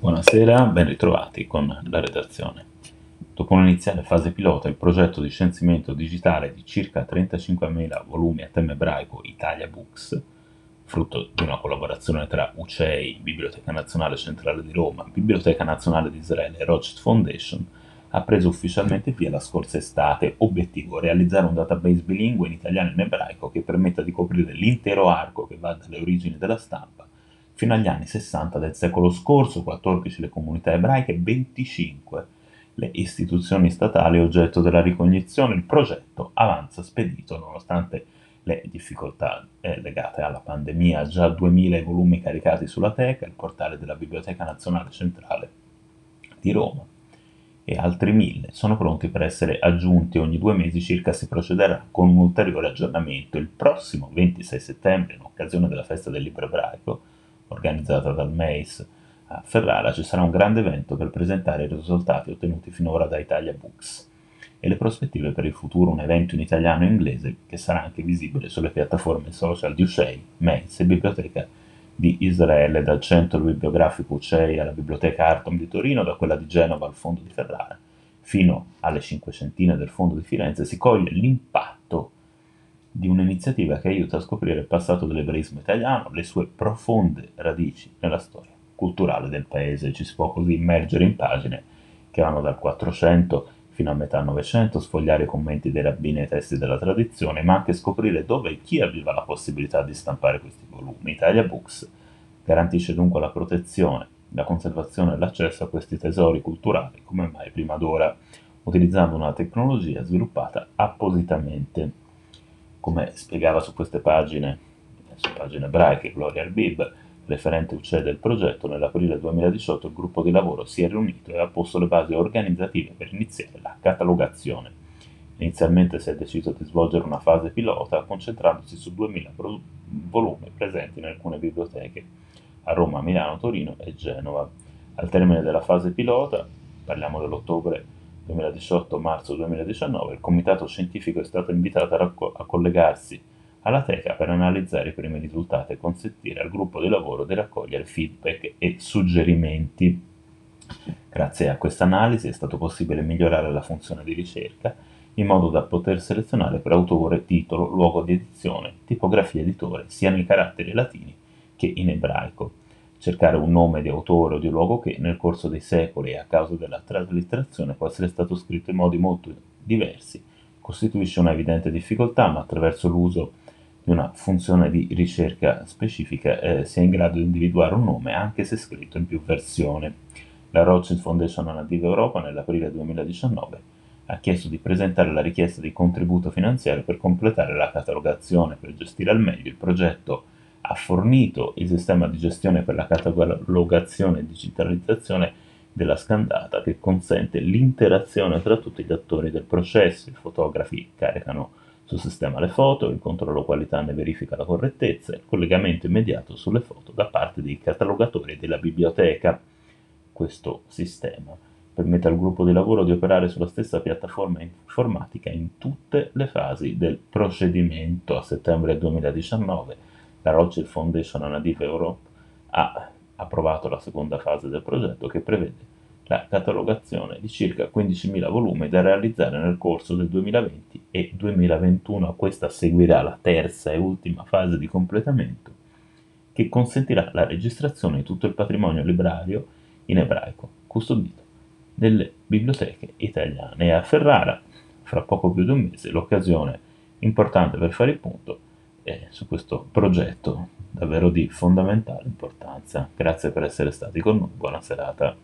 Buonasera, ben ritrovati con la redazione. Dopo un'iniziale fase pilota, il progetto di censimento digitale di circa 35.000 volumi a tema ebraico Italia Books, frutto di una collaborazione tra UCEI, Biblioteca Nazionale Centrale di Roma, Biblioteca Nazionale di Israele e Rothschild Foundation, ha preso ufficialmente via la scorsa estate. Obiettivo: realizzare un database bilingue in italiano e in ebraico che permetta di coprire l'intero arco che va dalle origini della stampa fino agli anni 60 del secolo scorso, 14 le comunità ebraiche, 25 le istituzioni statali oggetto della ricognizione. Il progetto avanza spedito nonostante le difficoltà eh, legate alla pandemia, già 2000 volumi caricati sulla Teca, il portale della Biblioteca Nazionale Centrale di Roma e altri 1000 sono pronti per essere aggiunti ogni due mesi circa si procederà con un ulteriore aggiornamento. Il prossimo 26 settembre, in occasione della festa del libro ebraico, organizzata dal MEIS a Ferrara, ci sarà un grande evento per presentare i risultati ottenuti finora da Italia Books. E le prospettive per il futuro, un evento in italiano e inglese che sarà anche visibile sulle piattaforme social di UCEI, MEIS e Biblioteca di Israele, dal centro bibliografico UCEI alla Biblioteca Artom di Torino, da quella di Genova al Fondo di Ferrara, fino alle cinquecentine del Fondo di Firenze, si coglie l'impatto di un'iniziativa che aiuta a scoprire il passato dell'ebraismo italiano, le sue profonde radici nella storia culturale del paese. Ci si può così immergere in pagine che vanno dal 400 fino a metà Novecento, sfogliare i commenti dei rabbini e i testi della tradizione, ma anche scoprire dove e chi aveva la possibilità di stampare questi volumi. Italia Books garantisce dunque la protezione, la conservazione e l'accesso a questi tesori culturali come mai prima d'ora, utilizzando una tecnologia sviluppata appositamente come spiegava su queste pagine, su pagine ebraiche, Gloria Arbib, referente UCE del progetto, nell'aprile 2018 il gruppo di lavoro si è riunito e ha posto le basi organizzative per iniziare la catalogazione. Inizialmente si è deciso di svolgere una fase pilota concentrandosi su 2000 pro- volumi presenti in alcune biblioteche a Roma, Milano, Torino e Genova. Al termine della fase pilota, parliamo dell'ottobre 2018-marzo 2019, il comitato scientifico è stato invitato a, racco- a collegarsi alla teca per analizzare i primi risultati e consentire al gruppo di lavoro di raccogliere feedback e suggerimenti. Grazie a questa analisi è stato possibile migliorare la funzione di ricerca in modo da poter selezionare per autore, titolo, luogo di edizione, tipografia editore, sia nei caratteri latini che in ebraico cercare un nome di autore o di luogo che nel corso dei secoli a causa della traslitterazione può essere stato scritto in modi molto diversi costituisce una evidente difficoltà, ma attraverso l'uso di una funzione di ricerca specifica eh, si è in grado di individuare un nome anche se scritto in più versioni. La Rothschild Foundation Nativa Europa nell'aprile 2019 ha chiesto di presentare la richiesta di contributo finanziario per completare la catalogazione per gestire al meglio il progetto ha fornito il sistema di gestione per la catalogazione e digitalizzazione della scandata che consente l'interazione tra tutti gli attori del processo. I fotografi caricano sul sistema le foto, il controllo qualità ne verifica la correttezza, il collegamento immediato sulle foto da parte dei catalogatori della biblioteca. Questo sistema permette al gruppo di lavoro di operare sulla stessa piattaforma informatica in tutte le fasi del procedimento. A settembre 2019 la Rothschild Foundation Anadiv Europe ha approvato la seconda fase del progetto che prevede la catalogazione di circa 15.000 volumi da realizzare nel corso del 2020 e 2021. A questa seguirà la terza e ultima fase di completamento che consentirà la registrazione di tutto il patrimonio librario in ebraico custodito nelle biblioteche italiane. E a Ferrara, fra poco più di un mese, l'occasione importante per fare il punto su questo progetto davvero di fondamentale importanza. Grazie per essere stati con noi, buona serata.